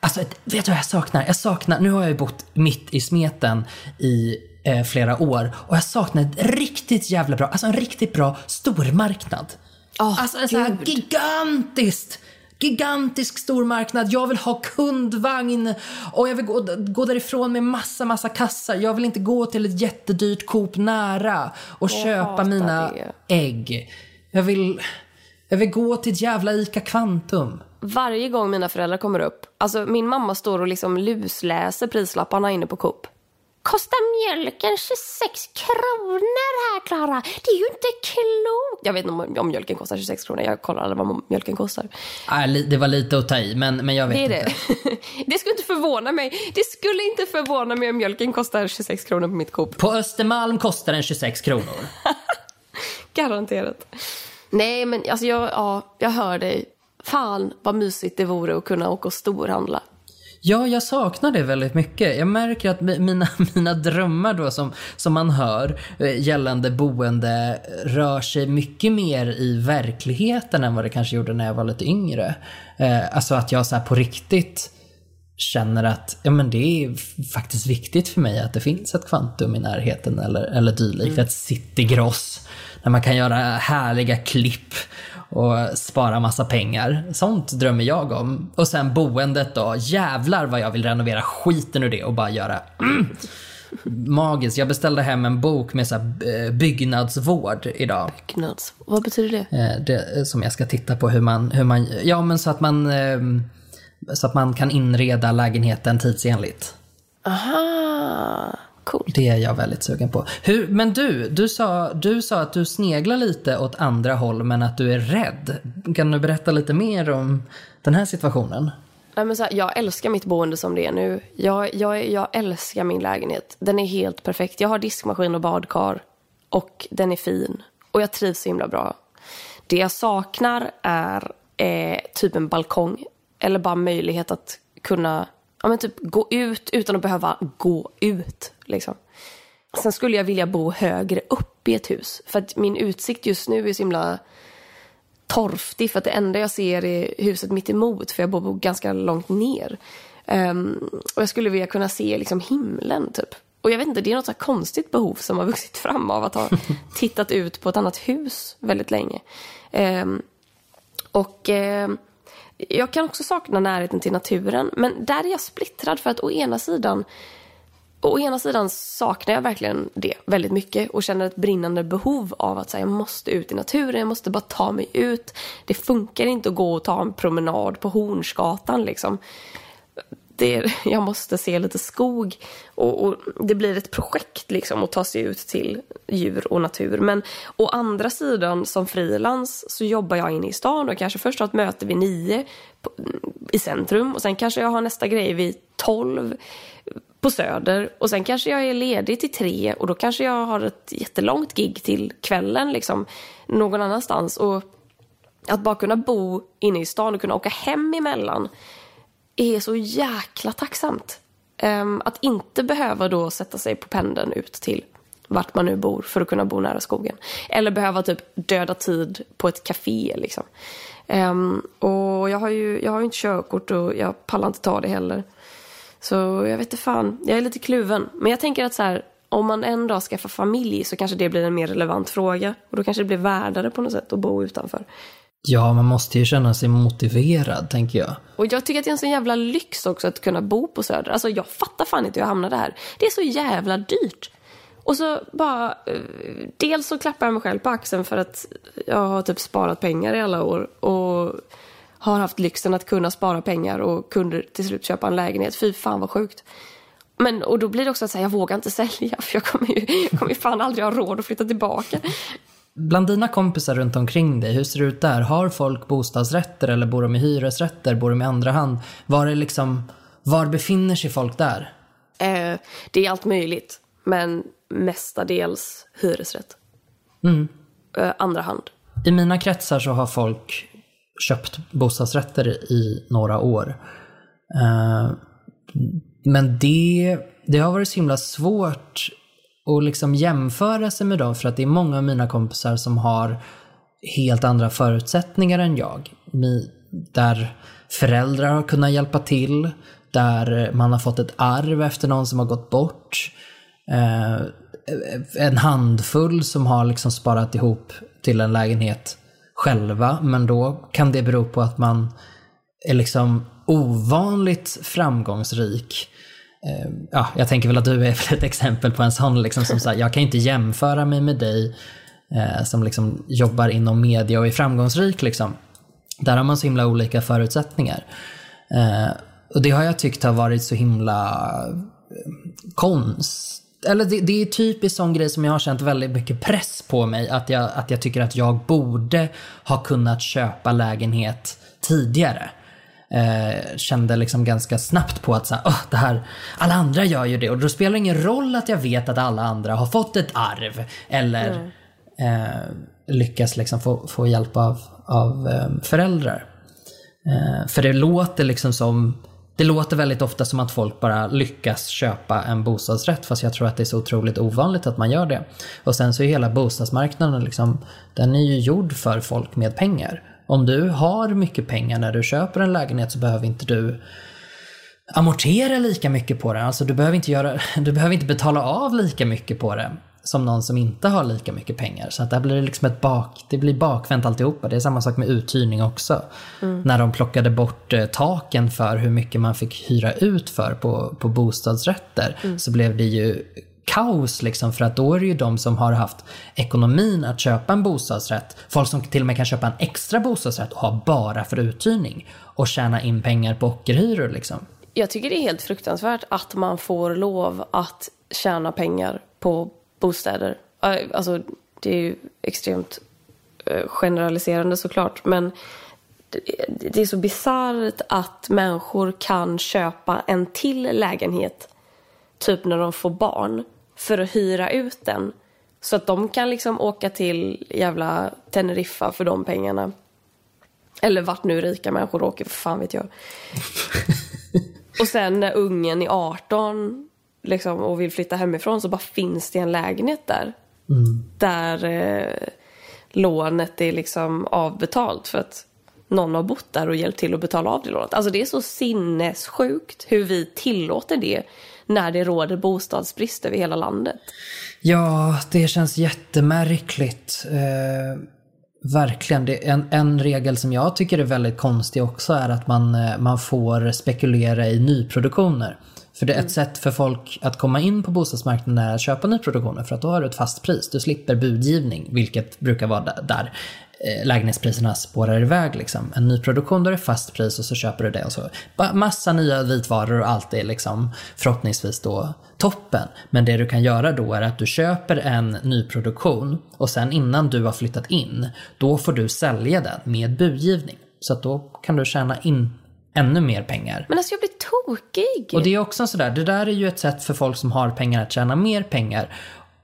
Alltså, vet du vad jag saknar? Jag saknar, nu har jag ju bott mitt i smeten i eh, flera år och jag saknar ett riktigt jävla bra, alltså en riktigt bra stormarknad. Oh, alltså en sån här gigantiskt gigantisk stormarknad, jag vill ha kundvagn och jag vill gå, gå därifrån med massa, massa kassar. Jag vill inte gå till ett jättedyrt Coop nära och Jag köpa mina det. ägg. Jag vill, jag vill gå till ett jävla ICA Kvantum. Varje gång mina föräldrar kommer upp, alltså min mamma står och liksom lusläser prislapparna inne på Coop. Kostar mjölken 26 kronor här Klara? Det är ju inte klokt. Jag vet inte om, mjölken kostar 26 kronor. Jag kollar aldrig vad mjölken kostar. Äh, det var lite att ta i, men, men jag vet Det inte. det. det skulle inte förvåna mig. Det skulle inte förvåna mig om mjölken kostar 26 kronor på mitt Coop. På Östermalm kostar den 26 kronor. Garanterat. Nej, men alltså jag, ja, jag hör dig. Fan vad mysigt det vore att kunna åka och storhandla. Ja, jag saknar det väldigt mycket. Jag märker att mi- mina, mina drömmar då som, som man hör eh, gällande boende rör sig mycket mer i verkligheten än vad det kanske gjorde när jag var lite yngre. Eh, alltså att jag så här på riktigt känner att ja, men det är faktiskt viktigt för mig att det finns ett kvantum i närheten eller, eller dylikt. Ett citygross där man kan göra härliga klipp och spara massa pengar. Sånt drömmer jag om. Och sen boendet då. Jävlar vad jag vill renovera skiten ur det och bara göra mm, magiskt. Jag beställde hem en bok med så eh, byggnadsvård idag. Knuts. Vad betyder det? Eh, det, som jag ska titta på hur man, hur man, ja men så att man, eh, så att man kan inreda lägenheten tidsenligt. Aha, coolt. Det är jag väldigt sugen på. Hur, men du, du sa, du sa att du sneglar lite åt andra håll men att du är rädd. Kan du berätta lite mer om den här situationen? Nej, men så här, jag älskar mitt boende som det är nu. Jag, jag, jag älskar min lägenhet. Den är helt perfekt. Jag har diskmaskin och badkar. Och den är fin. Och jag trivs så himla bra. Det jag saknar är eh, typ en balkong. Eller bara möjlighet att kunna ja, men typ gå ut utan att behöva gå ut. Liksom. Sen skulle jag vilja bo högre upp i ett hus. För att min utsikt just nu är så himla torftig för att det enda jag ser är huset mitt emot för jag bor ganska långt ner. Ehm, och jag skulle vilja kunna se liksom himlen typ. Och jag vet inte, det är något så konstigt behov som har vuxit fram av att ha tittat ut på ett annat hus väldigt länge. Ehm, och ehm, jag kan också sakna närheten till naturen. Men där är jag splittrad för att å ena sidan Å ena sidan saknar jag verkligen det väldigt mycket och känner ett brinnande behov av att säga jag måste ut i naturen, jag måste bara ta mig ut. Det funkar inte att gå och ta en promenad på Hornsgatan liksom. Det, jag måste se lite skog och, och det blir ett projekt liksom att ta sig ut till djur och natur. Men å andra sidan som frilans så jobbar jag inne i stan och kanske först har ett möte vid nio på, i centrum och sen kanske jag har nästa grej vid tolv på Söder och sen kanske jag är ledig till tre och då kanske jag har ett jättelångt gig till kvällen liksom någon annanstans och att bara kunna bo inne i stan och kunna åka hem emellan är så jäkla tacksamt. Ehm, att inte behöva då sätta sig på pendeln ut till vart man nu bor för att kunna bo nära skogen. Eller behöva typ döda tid på ett café liksom. Um, och jag har ju jag har ju inte körkort och jag pallar inte ta det heller. Så jag vet inte fan, jag är lite kluven. Men jag tänker att så här, om man en dag skaffar familj så kanske det blir en mer relevant fråga. Och då kanske det blir värdare på något sätt att bo utanför. Ja, man måste ju känna sig motiverad, tänker jag. Och jag tycker att det är en sån jävla lyx också att kunna bo på Söder. Alltså jag fattar fan inte hur jag hamnade här. Det är så jävla dyrt. Och så bara, eh, dels så klappar jag mig själv på axeln för att jag har typ sparat pengar i alla år. Och har haft lyxen att kunna spara pengar och kunde till slut köpa en lägenhet. Fy fan vad sjukt. Men, och då blir det också att säga, jag vågar inte sälja för jag kommer ju, jag kommer ju fan aldrig ha råd att flytta tillbaka. Bland dina kompisar runt omkring dig, hur ser det ut där? Har folk bostadsrätter eller bor de i hyresrätter? Bor de i andra hand? Var, är liksom, var befinner sig folk där? Eh, det är allt möjligt, men mestadels hyresrätt. Eh, andra hand. I mina kretsar så har folk köpt bostadsrätter i några år. Eh, men det, det har varit så himla svårt och liksom jämföra sig med dem för att det är många av mina kompisar som har helt andra förutsättningar än jag. Där föräldrar har kunnat hjälpa till, där man har fått ett arv efter någon som har gått bort. Eh, en handfull som har liksom sparat ihop till en lägenhet själva, men då kan det bero på att man är liksom ovanligt framgångsrik. Ja, jag tänker väl att du är ett exempel på en sån, liksom, som sagt, jag kan inte jämföra mig med dig eh, som liksom jobbar inom media och är framgångsrik. Liksom. Där har man så himla olika förutsättningar. Eh, och det har jag tyckt har varit så himla eh, konst eller det, det är typiskt sån grej som jag har känt väldigt mycket press på mig. Att jag, att jag tycker att jag borde ha kunnat köpa lägenhet tidigare. Eh, kände liksom ganska snabbt på att så här, oh, det här, alla andra gör ju det och då spelar det ingen roll att jag vet att alla andra har fått ett arv eller mm. eh, lyckas liksom få, få hjälp av, av eh, föräldrar. Eh, för det låter liksom som det låter väldigt ofta som att folk bara lyckas köpa en bostadsrätt fast jag tror att det är så otroligt ovanligt att man gör det. Och sen så är hela bostadsmarknaden liksom, den är ju gjord för folk med pengar. Om du har mycket pengar när du köper en lägenhet så behöver inte du amortera lika mycket på den. Alltså du behöver inte, göra, du behöver inte betala av lika mycket på det som någon som inte har lika mycket pengar. Så att där blir det liksom ett bak, det blir bakvänt alltihopa. Det är samma sak med uthyrning också. Mm. När de plockade bort eh, taken för hur mycket man fick hyra ut för på, på bostadsrätter mm. så blev det ju kaos liksom för att då är det ju de som har haft ekonomin att köpa en bostadsrätt, folk som till och med kan köpa en extra bostadsrätt och ha bara för uthyrning och tjäna in pengar på ockerhyror liksom. Jag tycker det är helt fruktansvärt att man får lov att tjäna pengar på bostäder. Eh, alltså, det är ju extremt eh, generaliserande såklart, men det är så bisarrt att människor kan köpa en till lägenhet, typ när de får barn, för att hyra ut den. Så att de kan liksom åka till jävla Teneriffa för de pengarna. Eller vart nu rika människor åker, för fan vet jag. och sen när ungen är 18 liksom, och vill flytta hemifrån så bara finns det en lägenhet där. Mm. Där eh, lånet är liksom avbetalt för att någon har bott där och hjälpt till att betala av det lånet. Alltså det är så sinnessjukt hur vi tillåter det när det råder bostadsbrist över hela landet. Ja, det känns jättemärkligt. Eh, verkligen. Det, en, en regel som jag tycker är väldigt konstig också är att man, eh, man får spekulera i nyproduktioner. För det är ett mm. sätt för folk att komma in på bostadsmarknaden är att köpa nyproduktioner för att då har du ett fast pris. Du slipper budgivning, vilket brukar vara där lägenhetspriserna spårar iväg. Liksom. En nyproduktion, då är det fast pris och så köper du det. Och så. Massa nya vitvaror och allt är liksom förhoppningsvis då toppen. Men det du kan göra då är att du köper en nyproduktion och sen innan du har flyttat in, då får du sälja den med budgivning. Så att då kan du tjäna in ännu mer pengar. Men alltså jag blir tokig. Och det är också sådär, det där är ju ett sätt för folk som har pengar att tjäna mer pengar.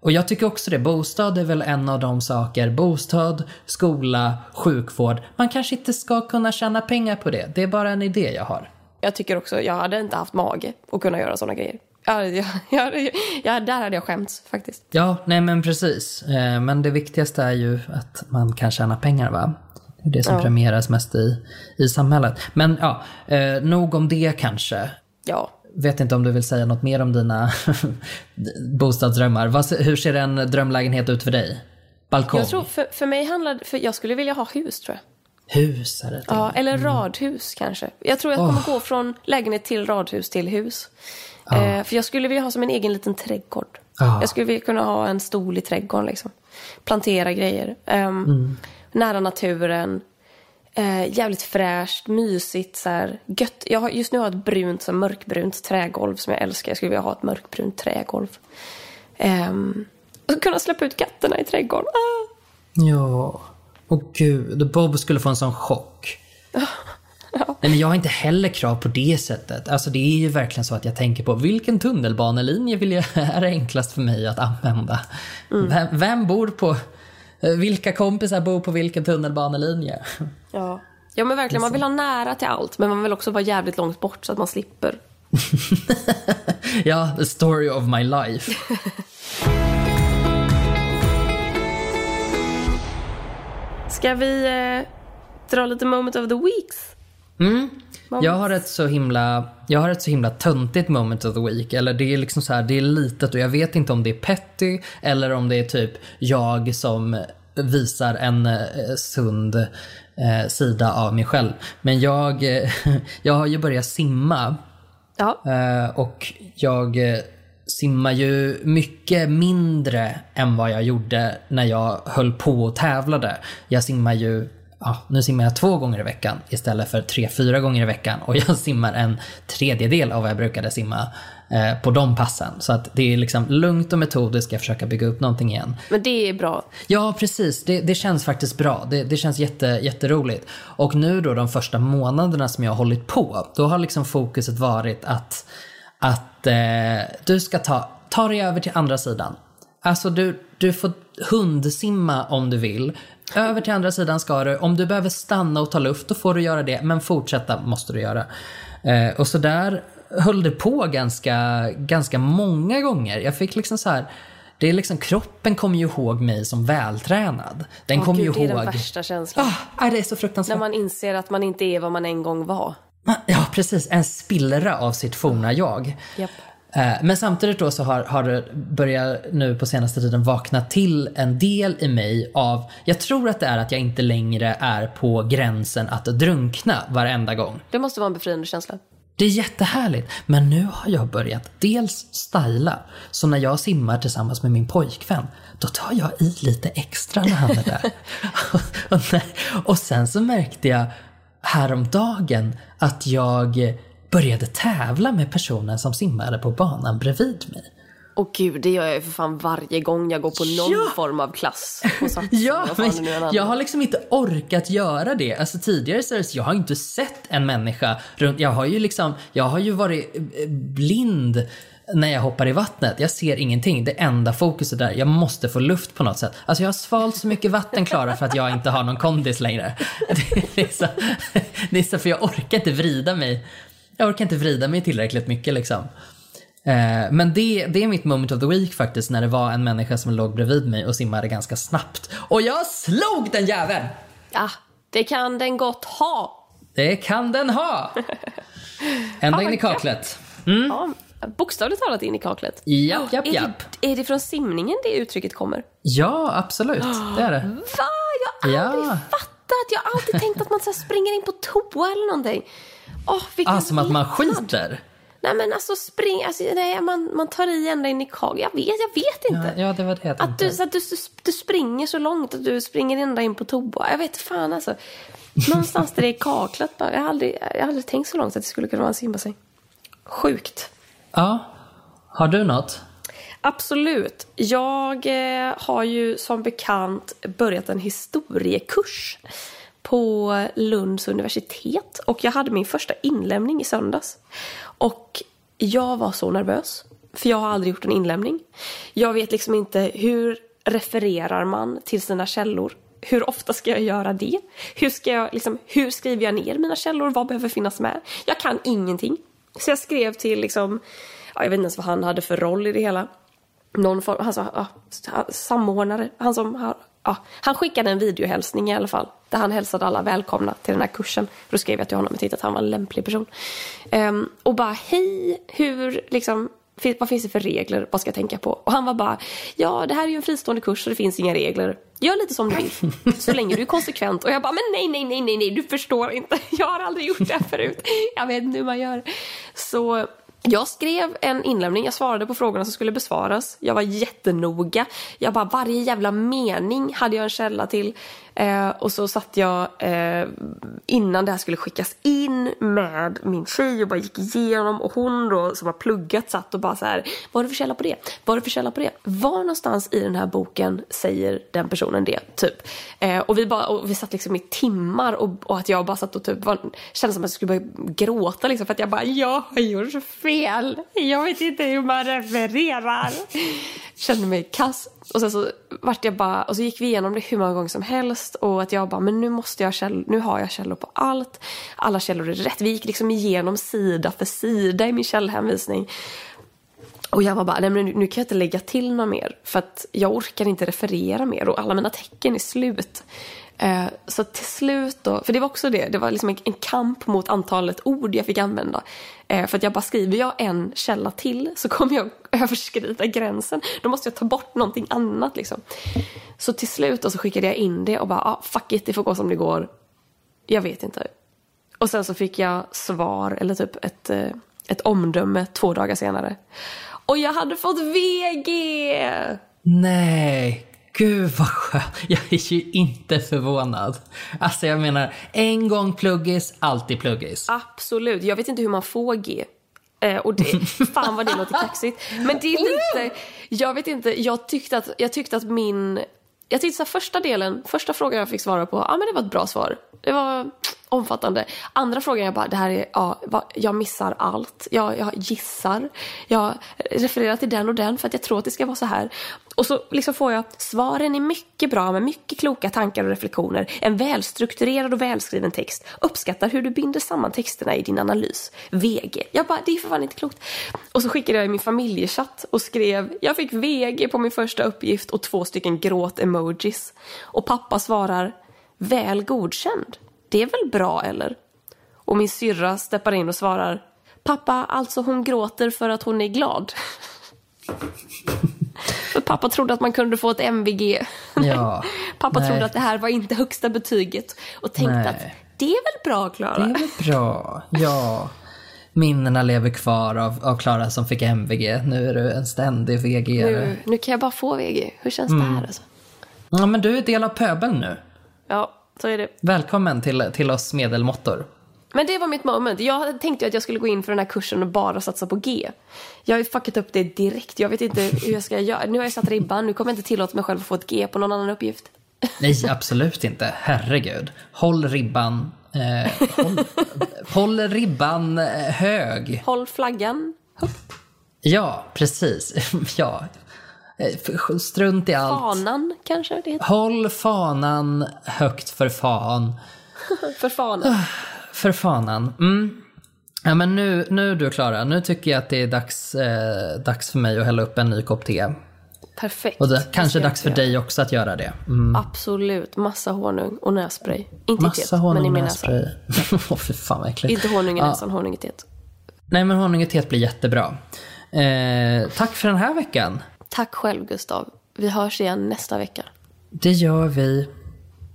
Och jag tycker också det, bostad är väl en av de saker, bostad, skola, sjukvård. Man kanske inte ska kunna tjäna pengar på det. Det är bara en idé jag har. Jag tycker också, jag hade inte haft mage att kunna göra sådana grejer. Jag, jag, jag, jag, där hade jag skämts faktiskt. Ja, nej men precis. Eh, men det viktigaste är ju att man kan tjäna pengar va? Det är det som ja. premieras mest i, i samhället. Men ja, eh, nog om det kanske. Ja. Vet inte om du vill säga något mer om dina bostadsdrömmar. Hur ser en drömlägenhet ut för dig? Balkong? Jag tror för, för mig handlar för jag skulle vilja ha hus tror jag. Hus är det Ja, eller mm. radhus kanske. Jag tror jag kommer oh. gå från lägenhet till radhus till hus. Ah. Eh, för jag skulle vilja ha som en egen liten trädgård. Ah. Jag skulle vilja kunna ha en stol i trädgården liksom. Plantera grejer. Um, mm nära naturen. Eh, jävligt fräscht, mysigt, så här, gött. Jag har, just nu har jag ett brunt, så mörkbrunt trägolv som jag älskar. Jag skulle vilja ha ett mörkbrunt trägolv. Eh, och kunna släppa ut katterna i trädgården. Ah. Ja. Och gud, Bob skulle få en sån chock. Ja. Nej, men jag har inte heller krav på det sättet. Alltså det är ju verkligen så att jag tänker på vilken tunnelbanelinje vill jag, är enklast för mig att använda? Mm. Vem, vem, bor på vilka kompisar bor på vilken tunnelbanelinje? Ja. ja, men verkligen. Man vill ha nära till allt, men man vill också vara jävligt långt bort så att man slipper. ja, the story of my life. Ska vi eh, dra lite moment of the weeks? Mm. Jag har ett så himla, jag har ett så himla töntigt moment of the week. Eller det är liksom så här, det är litet och jag vet inte om det är petty eller om det är typ jag som visar en eh, sund eh, sida av mig själv. Men jag, eh, jag har ju börjat simma Ja. Eh, och jag eh, simmar ju mycket mindre än vad jag gjorde när jag höll på och tävlade. Jag simmar ju, ja, nu simmar jag två gånger i veckan istället för tre, fyra gånger i veckan. Och jag simmar en tredjedel av vad jag brukade simma eh, på de passen. Så att det är liksom lugnt och metodiskt, jag försöka bygga upp någonting igen. Men det är bra. Ja, precis. Det, det känns faktiskt bra. Det, det känns jätte, jätteroligt. Och nu då de första månaderna som jag har hållit på, då har liksom fokuset varit att, att eh, du ska ta, ta dig över till andra sidan. Alltså du, du får hundsimma om du vill. Över till andra sidan ska du. Om du behöver stanna och ta luft, då får du göra det. Men fortsätta måste du göra. Eh, och så där höll det på ganska, ganska många gånger. Jag fick liksom så här... Det är liksom, kroppen kommer ju ihåg mig som vältränad. Den kommer ju Gud, det är ihåg... den värsta känslan. Ah, det är så När fruktansvärt. man inser att man inte är vad man en gång var. Ja, precis. En spillra av sitt forna jag. Japp. Eh, Men samtidigt då så har, har det börjat nu på senaste tiden vakna till en del i mig av, jag tror att det är att jag inte längre är på gränsen att drunkna varenda gång. Det måste vara en befriande känsla. Det är jättehärligt. Men nu har jag börjat dels styla. Så när jag simmar tillsammans med min pojkvän, då tar jag i lite extra när han är där. och, och sen så märkte jag häromdagen att jag började tävla med personen som simmade på banan bredvid mig. Och gud, det gör jag ju för fan varje gång jag går på någon Ja! form av klass. På Sats, Ja, jag har liksom inte orkat göra det. Alltså tidigare så jag har inte sett en människa runt, jag har ju liksom, jag har ju varit eh, blind när jag hoppar i vattnet. Jag ser ingenting. Det enda fokuset där, jag måste få luft på något sätt. Alltså jag har svalt så mycket vatten Klara för att jag inte har någon kondis längre. Det är, så, det är så för jag orkar inte vrida mig. Jag orkar inte vrida mig tillräckligt mycket liksom. Eh, Men det, det är mitt moment of the week faktiskt, när det var en människa som låg bredvid mig och simmade ganska snabbt. Och jag slog den jäveln! Ja, det kan den gott ha. Det kan den ha! Ända in i kaklet. Ja, bokstavligt talat in i kaklet. Japp, japp, Är japp. det, är det från simningen det uttrycket kommer? Ja, absolut. Det är det. Va? Jag har aldrig Ja. fattat. Jag har alltid tänkt att man så springer in på toa eller någonting. Vilken Ah, som att man skiter. Nej men alltså spring, alltså, nej, man, man tar i ända in i kagen. Jag vet, jag vet inte. Ja, ja, det var det jag Att du, så att du, du springer så långt att du springer ända in på toa. Jag vet fan alltså. Någonstans där det är kaklat bara. Jag har aldrig, jag har aldrig tänkt så långt att det skulle kunna vara en simbassäng. Sjukt. Ja. Har du något? Absolut. Jag eh, har ju som bekant börjat en historiekurs på Lunds universitet och jag hade min första inlämning i söndags. Och jag var så nervös, för jag har aldrig gjort en inlämning. Jag vet liksom inte hur refererar man till sina källor? Hur ofta ska jag göra det? Hur, ska jag, liksom, hur skriver jag ner mina källor? Vad behöver finnas med? Jag kan ingenting. Så jag skrev till, liksom, jag vet inte ens vad han hade för roll i det hela någon form, alltså, ja, samordnare, han som har, ja, han skickade en videohälsning i alla fall. Där han hälsade alla välkomna till den här kursen. För då skrev jag till honom och tyckte att han var en lämplig person. Um, och bara, hej, hur, liksom, vad finns det för regler? Vad ska jag tänka på? Och han var bara, ja det här är ju en fristående kurs så det finns inga regler. Gör lite som du vill, så länge du är konsekvent. Och jag bara, men nej, nej, nej, nej, nej, du förstår inte. Jag har aldrig gjort det här förut. Jag vet inte hur man gör. Så jag skrev en inlämning, jag svarade på frågorna som skulle besvaras. Jag var jättenoga. Jag bara, varje jävla mening hade jag en källa till. Eh, och så satt jag eh, innan det här skulle skickas in med min tjej och bara gick igenom. Och hon då som har pluggat satt och bara så här, vad är det för källa på det? Vad är det för källa på det? Var någonstans i den här boken säger den personen det? Typ. Eh, och, vi bara, och vi satt liksom i timmar och, och att jag bara satt och typ var, kände som att jag skulle börja gråta liksom för att jag bara, jag har gjort fel. Jag vet inte hur man refererar. Kände mig kass. Och sen så vart jag bara, och så gick vi igenom det hur många gånger som helst och att jag bara, men nu måste jag käll, nu har jag källor på allt. Alla källor är rätt. Vi gick liksom igenom sida för sida i min källhänvisning. Och jag var bara, nej men nu, nu kan jag inte lägga till något mer för att jag orkar inte referera mer och alla mina tecken är slut. Eh, så till slut då, för det var också det, det var liksom en, en kamp mot antalet ord jag fick använda. Eh, för att jag bara skriver jag en källa till så kommer jag överskrida gränsen. Då måste jag ta bort någonting annat liksom. Så till slut då så skickade jag in det och bara, ah, fuck it, det får gå som det går. Jag vet inte. Och sen så fick jag svar, eller typ ett, eh, ett omdöme två dagar senare. Och jag hade fått VG! Nej, gud vad skönt. Jag är ju inte förvånad. Alltså jag menar, en gång pluggis, alltid pluggis. Absolut. Jag vet inte hur man får G. Eh, och det, fan vad det låter kaxigt. Men det är lite, jag vet inte, jag tyckte att, jag tyckte att min, jag tyckte så första delen, första frågan jag fick svara på, ja men det var ett bra svar. Det var omfattande. Andra frågan jag bara, det här är, ja, jag missar allt. Jag, jag gissar. Jag refererar till den och den för att jag tror att det ska vara så här. Och så liksom får jag, svaren är mycket bra med mycket kloka tankar och reflektioner. En välstrukturerad och välskriven text. Uppskattar hur du binder samman texterna i din analys. VG. Jag bara, det är för fan inte klokt. Och så skickade jag i min familjechatt och skrev, jag fick VG på min första uppgift och två stycken gråt-emojis. Och pappa svarar, väl godkänd. Det är väl bra eller? Och min syrra steppar in och svarar Pappa, alltså hon gråter för att hon är glad. för pappa trodde att man kunde få ett MVG. Ja, pappa nej. trodde att det här var inte högsta betyget och tänkte Nej. att det är väl bra Klara? Det är väl bra. Ja. Minnena lever kvar av, av Klara som fick MVG. Nu är du en ständig vg Nu, nu kan jag bara få VG. Hur känns Mm. det här alltså? Ja, men du är del av pöbeln nu. Ja, så är det. Välkommen till, till oss medelmåttor. Men det var mitt moment. Jag tänkte att jag skulle gå in för den här kursen och bara satsa på G. Jag har ju fuckat upp det direkt. Jag vet inte hur jag ska göra. Nu har jag satt ribban. Nu kommer jag inte tillåta mig själv att få ett G på någon annan uppgift. Nej, absolut inte. Herregud. Håll ribban, eh, håll, håll ribban eh, hög. Håll flaggan högt. Ja, precis. ja. Eh, Strunt i allt. Fanan kanske det heter. Håll fanan högt för fan. För fanan. För fanan. Mm. Ja, men nu, nu du Klara, nu tycker jag att det är dags, eh, dags för mig att hälla upp en ny kopp te. Perfekt. Och det kanske dags för dig också att göra det. Mm. Absolut. Massa honung och nässpray. Inte i Massa men i honung och min näsa. nässpray. Åh fy fan vad äckligt. Inte honung i Ja. näsan, honung i teet. Nej men honung och teet blir jättebra. Eh, tack för den här veckan. Tack själv Gustav. Vi hörs igen nästa vecka. Det gör vi.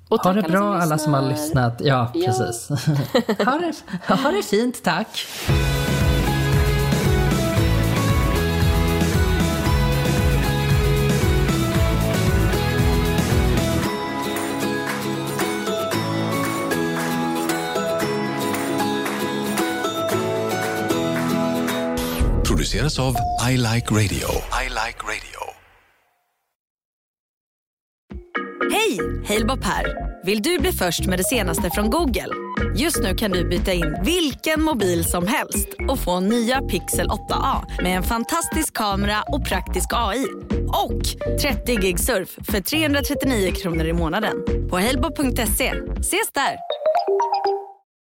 Och Ha det bra alla som har lyssnat. Ja, Ja. precis. ha, det, ha det fint, tack. Produceras av I Like Radio. I like radio. Hej! Halebop här. Vill du bli först med det senaste från Google? Just nu kan du byta in vilken mobil som helst och få nya Pixel 8A med en fantastisk kamera och praktisk AI. Och 30 gig surf för 339 kronor i månaden på halebop.se. Ses där!